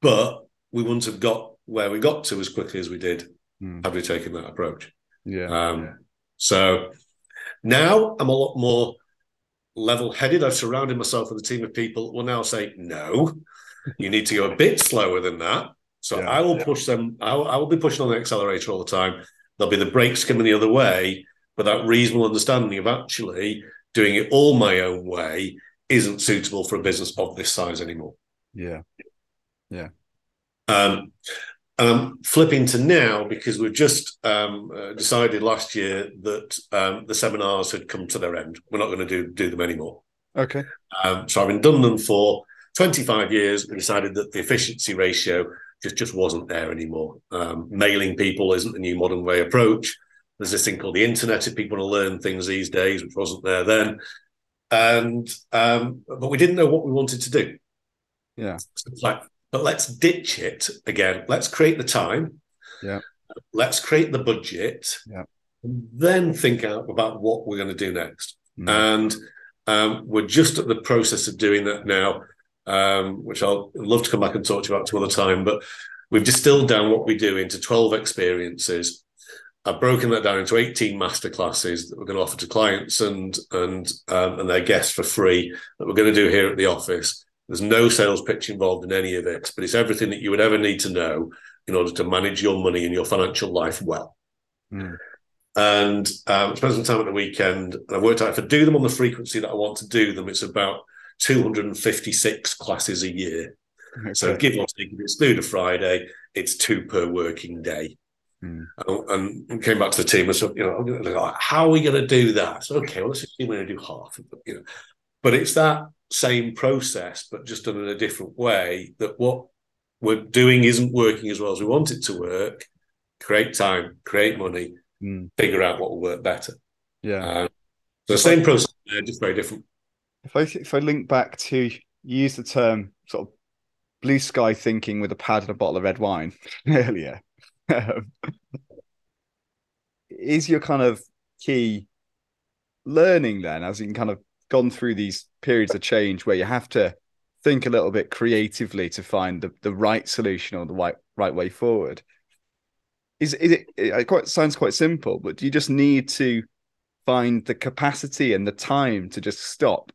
But we wouldn't have got where we got to as quickly as we did mm. had we taken that approach. Yeah. Um, yeah. So now I'm a lot more level headed. I've surrounded myself with a team of people that will now say, no, you need to go a bit slower than that. So yeah, I will yeah. push them, I will, I will be pushing on the accelerator all the time There'll be the brakes coming the other way, but that reasonable understanding of actually doing it all my own way isn't suitable for a business of this size anymore. Yeah. Yeah. Um, um, flipping to now because we've just um, uh, decided last year that um, the seminars had come to their end. We're not going to do do them anymore. Okay. Um, so having done them for 25 years, we decided that the efficiency ratio just just wasn't there anymore. Um, mailing people isn't the new modern way approach. There's this thing called the internet if people want to learn things these days, which wasn't there then. And um, but we didn't know what we wanted to do. Yeah. So it's like, but let's ditch it again. Let's create the time. Yeah. Let's create the budget. Yeah. And then think out about what we're going to do next. Mm. And um, we're just at the process of doing that now um, which I'll love to come back and talk to you about some other time. But we've distilled down what we do into 12 experiences. I've broken that down into 18 masterclasses that we're going to offer to clients and and um, and their guests for free that we're going to do here at the office. There's no sales pitch involved in any of it, but it's everything that you would ever need to know in order to manage your money and your financial life well. Mm. And um, spend some time at the weekend. And I've worked out if I do them on the frequency that I want to do them, it's about 256 classes a year. Okay. So give or take, if it's through to Friday, it's two per working day. Mm. And, and, came back to the team and said, you know, how are we going to do that? So, okay, well, let's assume we're going to do half of it, you know. But it's that same process, but just done in a different way. That what we're doing isn't working as well as we want it to work. Create time, create money, mm. figure out what will work better. Yeah. Um, so the same process, just very different if I if I link back to use the term sort of blue sky thinking with a pad and a bottle of red wine earlier, is your kind of key learning then as you kind of gone through these periods of change where you have to think a little bit creatively to find the, the right solution or the right right way forward is is it, it quite sounds quite simple but do you just need to find the capacity and the time to just stop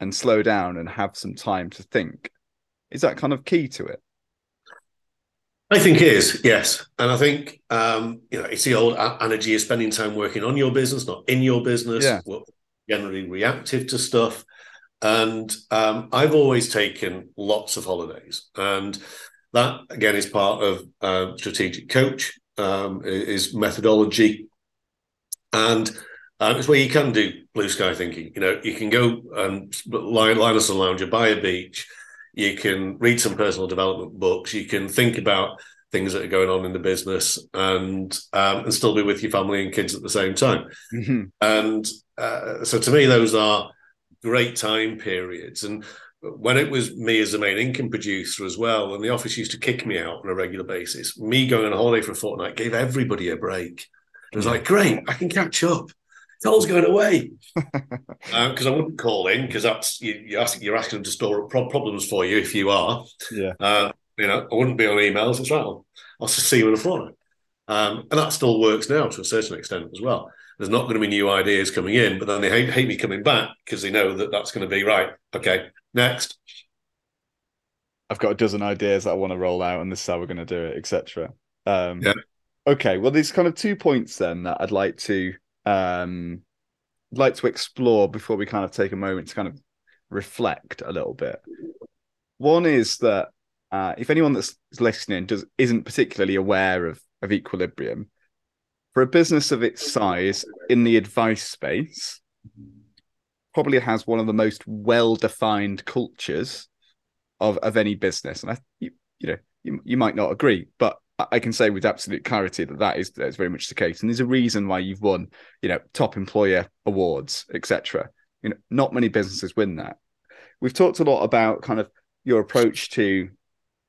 and slow down and have some time to think. Is that kind of key to it? I think it is, yes. And I think um, you know it's the old energy of spending time working on your business, not in your business. Yeah. We're generally reactive to stuff. And um, I've always taken lots of holidays, and that again is part of uh, strategic coach um, is methodology, and um, it's where you can do blue sky thinking. You know, you can go and lie, lie on some lounger by a beach. You can read some personal development books. You can think about things that are going on in the business and um, and still be with your family and kids at the same time. Mm-hmm. And uh, so, to me, those are great time periods. And when it was me as the main income producer as well, and the office used to kick me out on a regular basis, me going on a holiday for a fortnight gave everybody a break. It was like, great, I can catch up. Cole's going away because uh, I wouldn't call in because that's you, you're asking you're asking them to store up problems for you if you are. Yeah. Uh, you know, I wouldn't be on emails. It's right. I'll, I'll just see you in a fortnight. Um, and that still works now to a certain extent as well. There's not going to be new ideas coming in, but then they hate, hate me coming back because they know that that's going to be right. Okay, Next. I've got a dozen ideas that I want to roll out, and this is how we're going to do it, etc. Um, Yeah. Okay. Well, there's kind of two points then that I'd like to um, like to explore before we kind of take a moment to kind of reflect a little bit. One is that uh, if anyone that's listening does isn't particularly aware of of equilibrium, for a business of its size in the advice space, probably has one of the most well defined cultures of of any business. And I, you, you know, you, you might not agree, but I- can say with absolute clarity that that is that is very much the case. And there's a reason why you've won, you know, top employer awards, etc. You know, not many businesses win that. We've talked a lot about kind of your approach to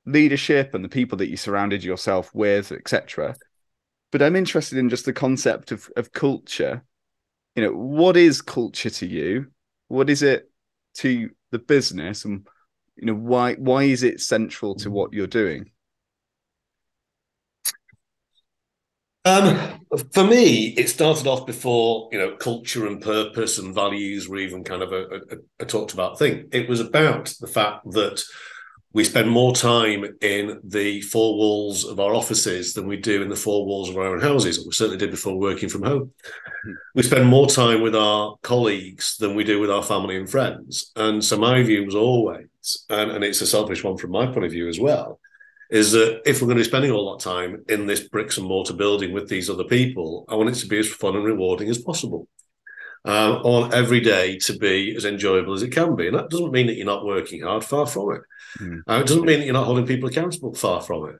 leadership and the people that you surrounded yourself with, etc. But I'm interested in just the concept of of culture. You know, what is culture to you? What is it to the business, and you know why why is it central to mm. what you're doing? Um, for me, it started off before you know culture and purpose and values were even kind of a, a, a talked about thing. It was about the fact that we spend more time in the four walls of our offices than we do in the four walls of our own houses. We certainly did before working from home. We spend more time with our colleagues than we do with our family and friends. And so my view was always, and, and it's a selfish one from my point of view as well, is that if we're going to be spending all that time in this bricks and mortar building with these other people, I want it to be as fun and rewarding as possible. Um, I want every day to be as enjoyable as it can be. And that doesn't mean that you're not working hard, far from it. Mm. Uh, it doesn't mean that you're not holding people accountable, far from it.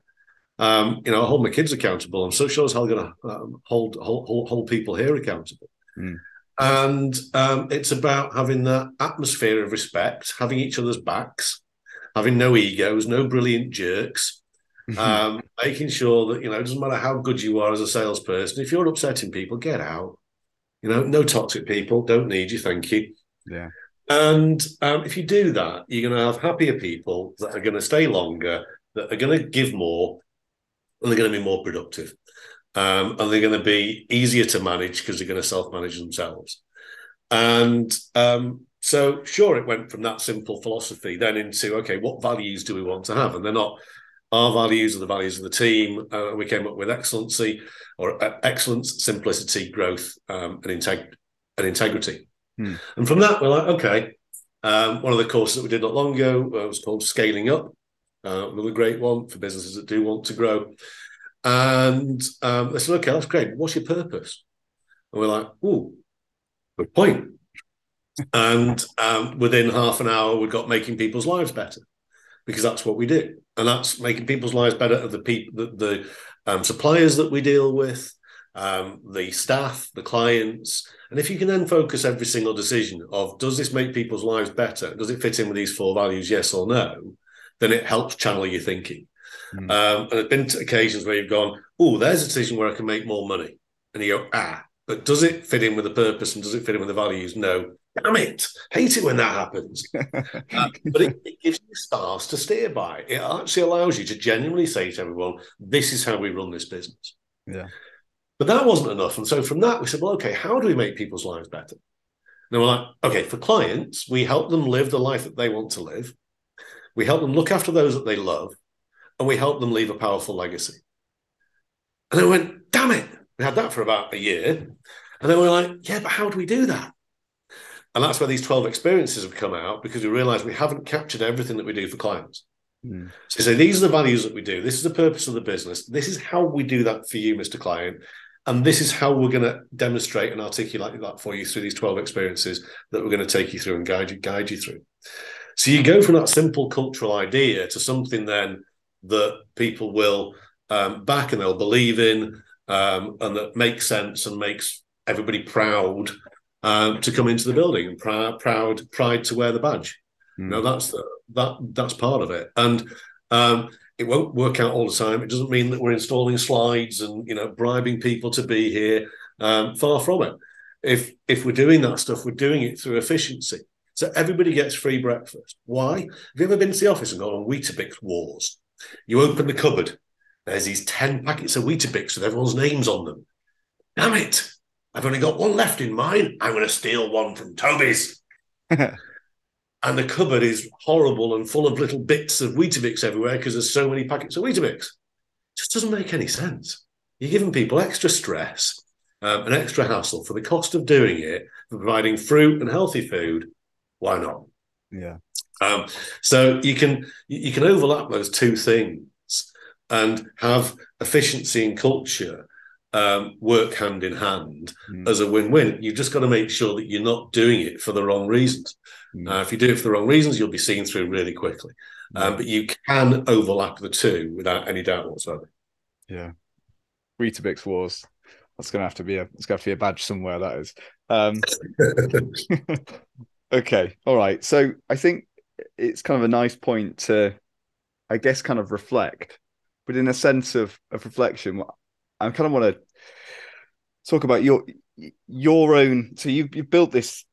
Um, you know, I hold my kids accountable. I'm so sure as hell going to um, hold, hold, hold hold people here accountable. Mm. And um, it's about having that atmosphere of respect, having each other's backs, having no egos, no brilliant jerks, um, making sure that you know it doesn't matter how good you are as a salesperson. If you're upsetting people, get out. You know, no toxic people. Don't need you. Thank you. yeah. And um, if you do that, you're going to have happier people that are going to stay longer, that are going to give more, and they're going to be more productive. Um, and they're going to be easier to manage because they're going to self manage themselves. And um, so, sure, it went from that simple philosophy then into okay, what values do we want to have? And they're not our values or the values of the team. Uh, we came up with excellency or uh, excellence, simplicity, growth, um, and, integ- and integrity. Hmm. And from that, we're like, okay. Um, one of the courses that we did not long ago uh, was called Scaling Up, uh, another great one for businesses that do want to grow. And um, they said, okay, that's great. What's your purpose? And we're like, oh, good point. And um, within half an hour, we got making people's lives better because that's what we do, and that's making people's lives better of the people, the, the um, suppliers that we deal with, um, the staff, the clients, and if you can then focus every single decision of does this make people's lives better? Does it fit in with these four values? Yes or no? Then it helps channel your thinking. Mm. Um, and there's been occasions where you've gone, oh, there's a decision where I can make more money, and you go, ah, but does it fit in with the purpose and does it fit in with the values? No. Damn it! Hate it when that happens. Uh, but it, it gives you stars to steer by. It actually allows you to genuinely say to everyone, "This is how we run this business." Yeah. But that wasn't enough, and so from that we said, "Well, okay, how do we make people's lives better?" And we're like, "Okay, for clients, we help them live the life that they want to live. We help them look after those that they love, and we help them leave a powerful legacy." And then we went, "Damn it!" We had that for about a year, and then we were like, "Yeah, but how do we do that?" And that's where these 12 experiences have come out because we realize we haven't captured everything that we do for clients. Mm. So you say, these are the values that we do. This is the purpose of the business. This is how we do that for you, Mr. Client. And this is how we're going to demonstrate and articulate that for you through these 12 experiences that we're going to take you through and guide you, guide you through. So you go from that simple cultural idea to something then that people will um, back and they'll believe in um, and that makes sense and makes everybody proud um, to come into the building and proud, proud, pride to wear the badge. Mm. No, that's the, that that's part of it, and um, it won't work out all the time. It doesn't mean that we're installing slides and you know bribing people to be here. Um, far from it. If if we're doing that stuff, we're doing it through efficiency. So everybody gets free breakfast. Why? Have you ever been to the office and gone on Weetabix wars? You open the cupboard. There's these ten packets of Weetabix with everyone's names on them. Damn it! I've only got one left in mine. I'm going to steal one from Toby's. and the cupboard is horrible and full of little bits of Weetabix everywhere because there's so many packets of Weetabix. It just doesn't make any sense. You're giving people extra stress, um, and extra hassle for the cost of doing it, for providing fruit and healthy food. Why not? Yeah. Um, so you can you can overlap those two things and have efficiency and culture um, work hand in hand mm. as a win-win. You've just got to make sure that you're not doing it for the wrong reasons. Mm. Uh, if you do it for the wrong reasons, you'll be seen through really quickly. Um, but you can overlap the two without any doubt whatsoever. Yeah, Weetabix Wars. That's gonna have to be a. It's gonna have to be a badge somewhere. That is. Um, okay. All right. So I think it's kind of a nice point to, I guess, kind of reflect, but in a sense of of reflection, I kind of want to talk about your your own. So you've you've built this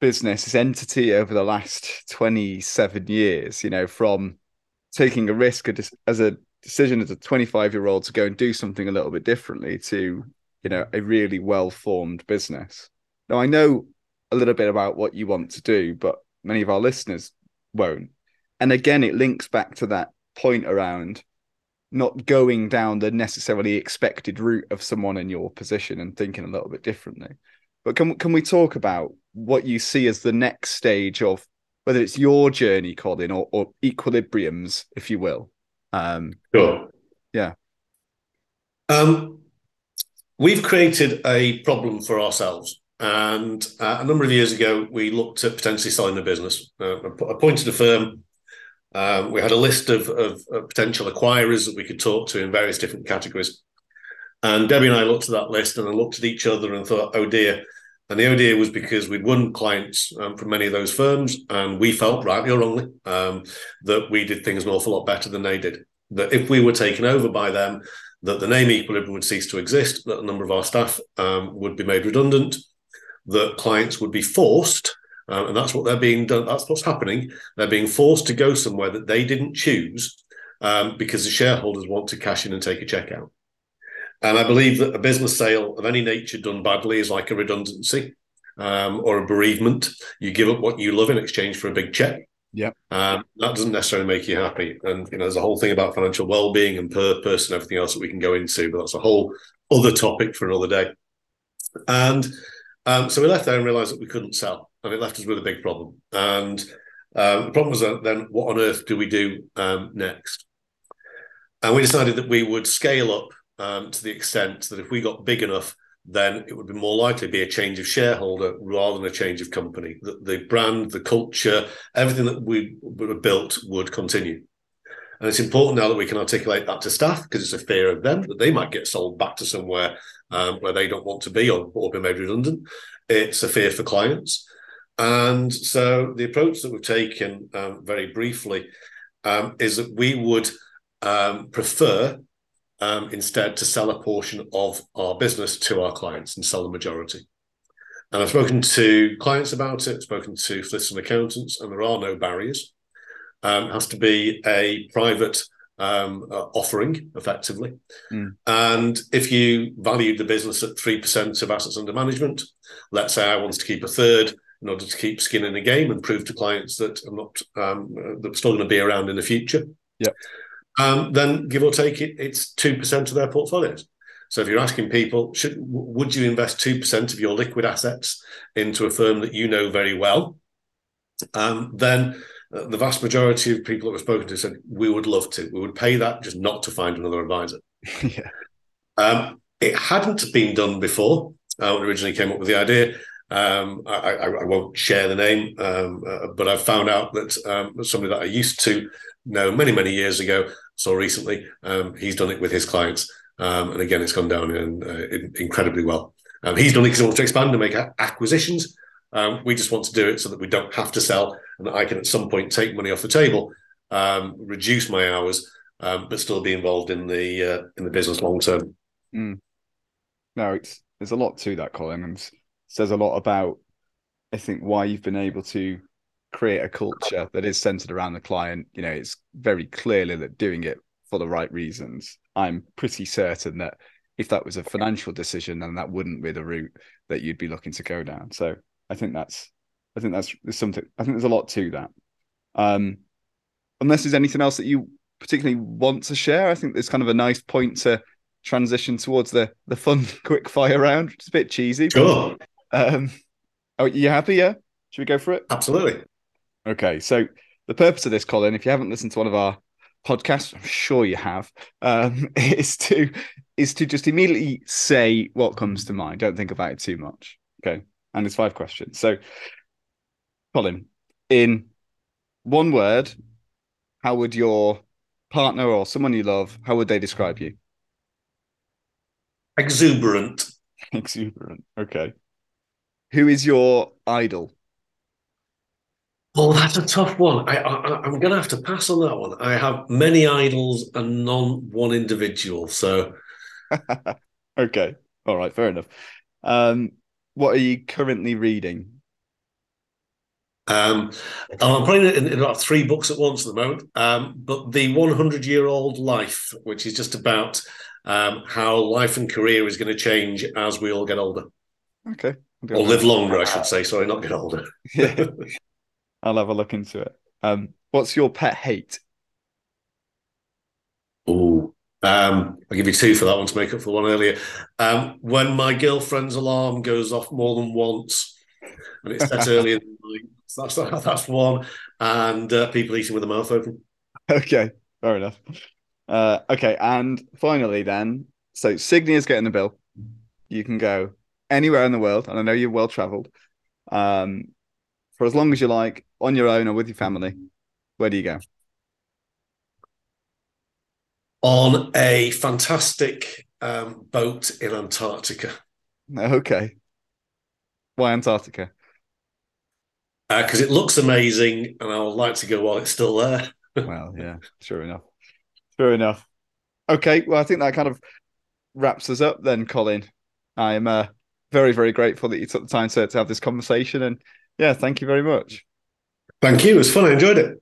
business, this entity over the last twenty seven years. You know, from taking a risk as a decision as a 25 year old to go and do something a little bit differently to you know a really well formed business now i know a little bit about what you want to do but many of our listeners won't and again it links back to that point around not going down the necessarily expected route of someone in your position and thinking a little bit differently but can can we talk about what you see as the next stage of whether it's your journey colin or, or equilibriums if you will um, sure. Yeah. Um, we've created a problem for ourselves. And uh, a number of years ago, we looked at potentially selling the business. Uh, appointed a firm. Um, we had a list of, of, of, potential acquirers that we could talk to in various different categories. And Debbie and I looked at that list and then looked at each other and thought, oh dear, and the idea was because we'd won clients um, from many of those firms, and we felt, rightly or wrongly, um, that we did things an awful lot better than they did. That if we were taken over by them, that the name Equilibrium would cease to exist, that a number of our staff um, would be made redundant, that clients would be forced, um, and that's what they're being done. That's what's happening. They're being forced to go somewhere that they didn't choose um, because the shareholders want to cash in and take a check out. And I believe that a business sale of any nature done badly is like a redundancy um, or a bereavement. You give up what you love in exchange for a big check. Yeah. Um, that doesn't necessarily make you happy. And, you know, there's a whole thing about financial well being and purpose and everything else that we can go into, but that's a whole other topic for another day. And um, so we left there and realized that we couldn't sell. And it left us with a big problem. And um, the problem was then, what on earth do we do um, next? And we decided that we would scale up um, to the extent that if we got big enough, then it would be more likely to be a change of shareholder rather than a change of company. The, the brand, the culture, everything that we built would continue. And it's important now that we can articulate that to staff because it's a fear of them that they might get sold back to somewhere um, where they don't want to be or, or be made redundant. It's a fear for clients. And so the approach that we've taken um, very briefly um, is that we would um, prefer um, instead to sell a portion of our business to our clients and sell the majority. And I've spoken to clients about it, spoken to solicitors and accountants, and there are no barriers. Um, it has to be a private um, uh, offering, effectively. Mm. And if you valued the business at 3% of assets under management, let's say I wanted to keep a third in order to keep skin in the game and prove to clients that I'm not, um, that I'm still going to be around in the future. Yeah um, then give or take it, it's 2% of their portfolios. So if you're asking people, should, would you invest 2% of your liquid assets into a firm that you know very well? Um, then uh, the vast majority of people that we've spoken to said, we would love to. We would pay that just not to find another advisor. yeah. Um, it hadn't been done before uh, when originally came up with the idea. Um, I, I, I, won't share the name, um, uh, but I've found out that um, somebody that I used to know many, many years ago saw recently. Um, he's done it with his clients, um, and again, it's gone down in, uh, in, incredibly well. Um, he's done it because he wants to expand and make acquisitions. We just want to do it so that we don't have to sell, and I can at some point take money off the table, reduce my hours, but still be involved in the uh, in the business long term. Mm. No, it's there's a lot to that, Colin, and says a lot about I think why you've been able to create a culture that is centered around the client, you know, it's very clearly that doing it for the right reasons. I'm pretty certain that if that was a financial decision, then that wouldn't be the route that you'd be looking to go down. So I think that's I think that's there's something. I think there's a lot to that. Um, unless there's anything else that you particularly want to share, I think there's kind of a nice point to transition towards the the fun quick fire round, It's a bit cheesy. but, Sure, um, are you happy? Yeah. Should we go for it? absolutely. Okay. So the purpose of this, Colin, if you haven't listened to one of our podcasts, I'm sure you have, um, is to is to just immediately say what comes to mind. Don't think about it too much. Okay. And it's five questions. So, Colin, in one word, how would your partner or someone you love, how would they describe you? Exuberant. Exuberant. Okay. Who is your idol? Oh, that's a tough one. I, I, I'm going to have to pass on that one. I have many idols and none one individual. So okay. All right. Fair enough. Um, what are you currently reading? um, I'm playing it in, in about three books at once at the moment. Um, but the 100 year old life, which is just about um, how life and career is going to change as we all get older Okay. Or live longer, I should say. Sorry, not get older. Yeah. I'll have a look into it. Um, what's your pet hate? Oh, um, I'll give you two for that one to make up for one earlier. Um, when my girlfriend's alarm goes off more than once, and it's set early in the night, so that's that's one. And uh, people eating with their mouth open. Okay. Fair enough. Uh, okay. And finally, then, so Signia is getting the bill. You can go anywhere in the world, and I know you're well traveled. Um, for as long as you like, on your own or with your family. Where do you go? On a fantastic um, boat in Antarctica Okay. Why Antarctica? because it looks amazing, and I would like to go while it's still there. Well, yeah, sure enough. Sure enough. Okay, well, I think that kind of wraps us up then, Colin. I'm uh, very, very grateful that you took the time to, to have this conversation. And yeah, thank you very much. Thank you. It was fun. I enjoyed it.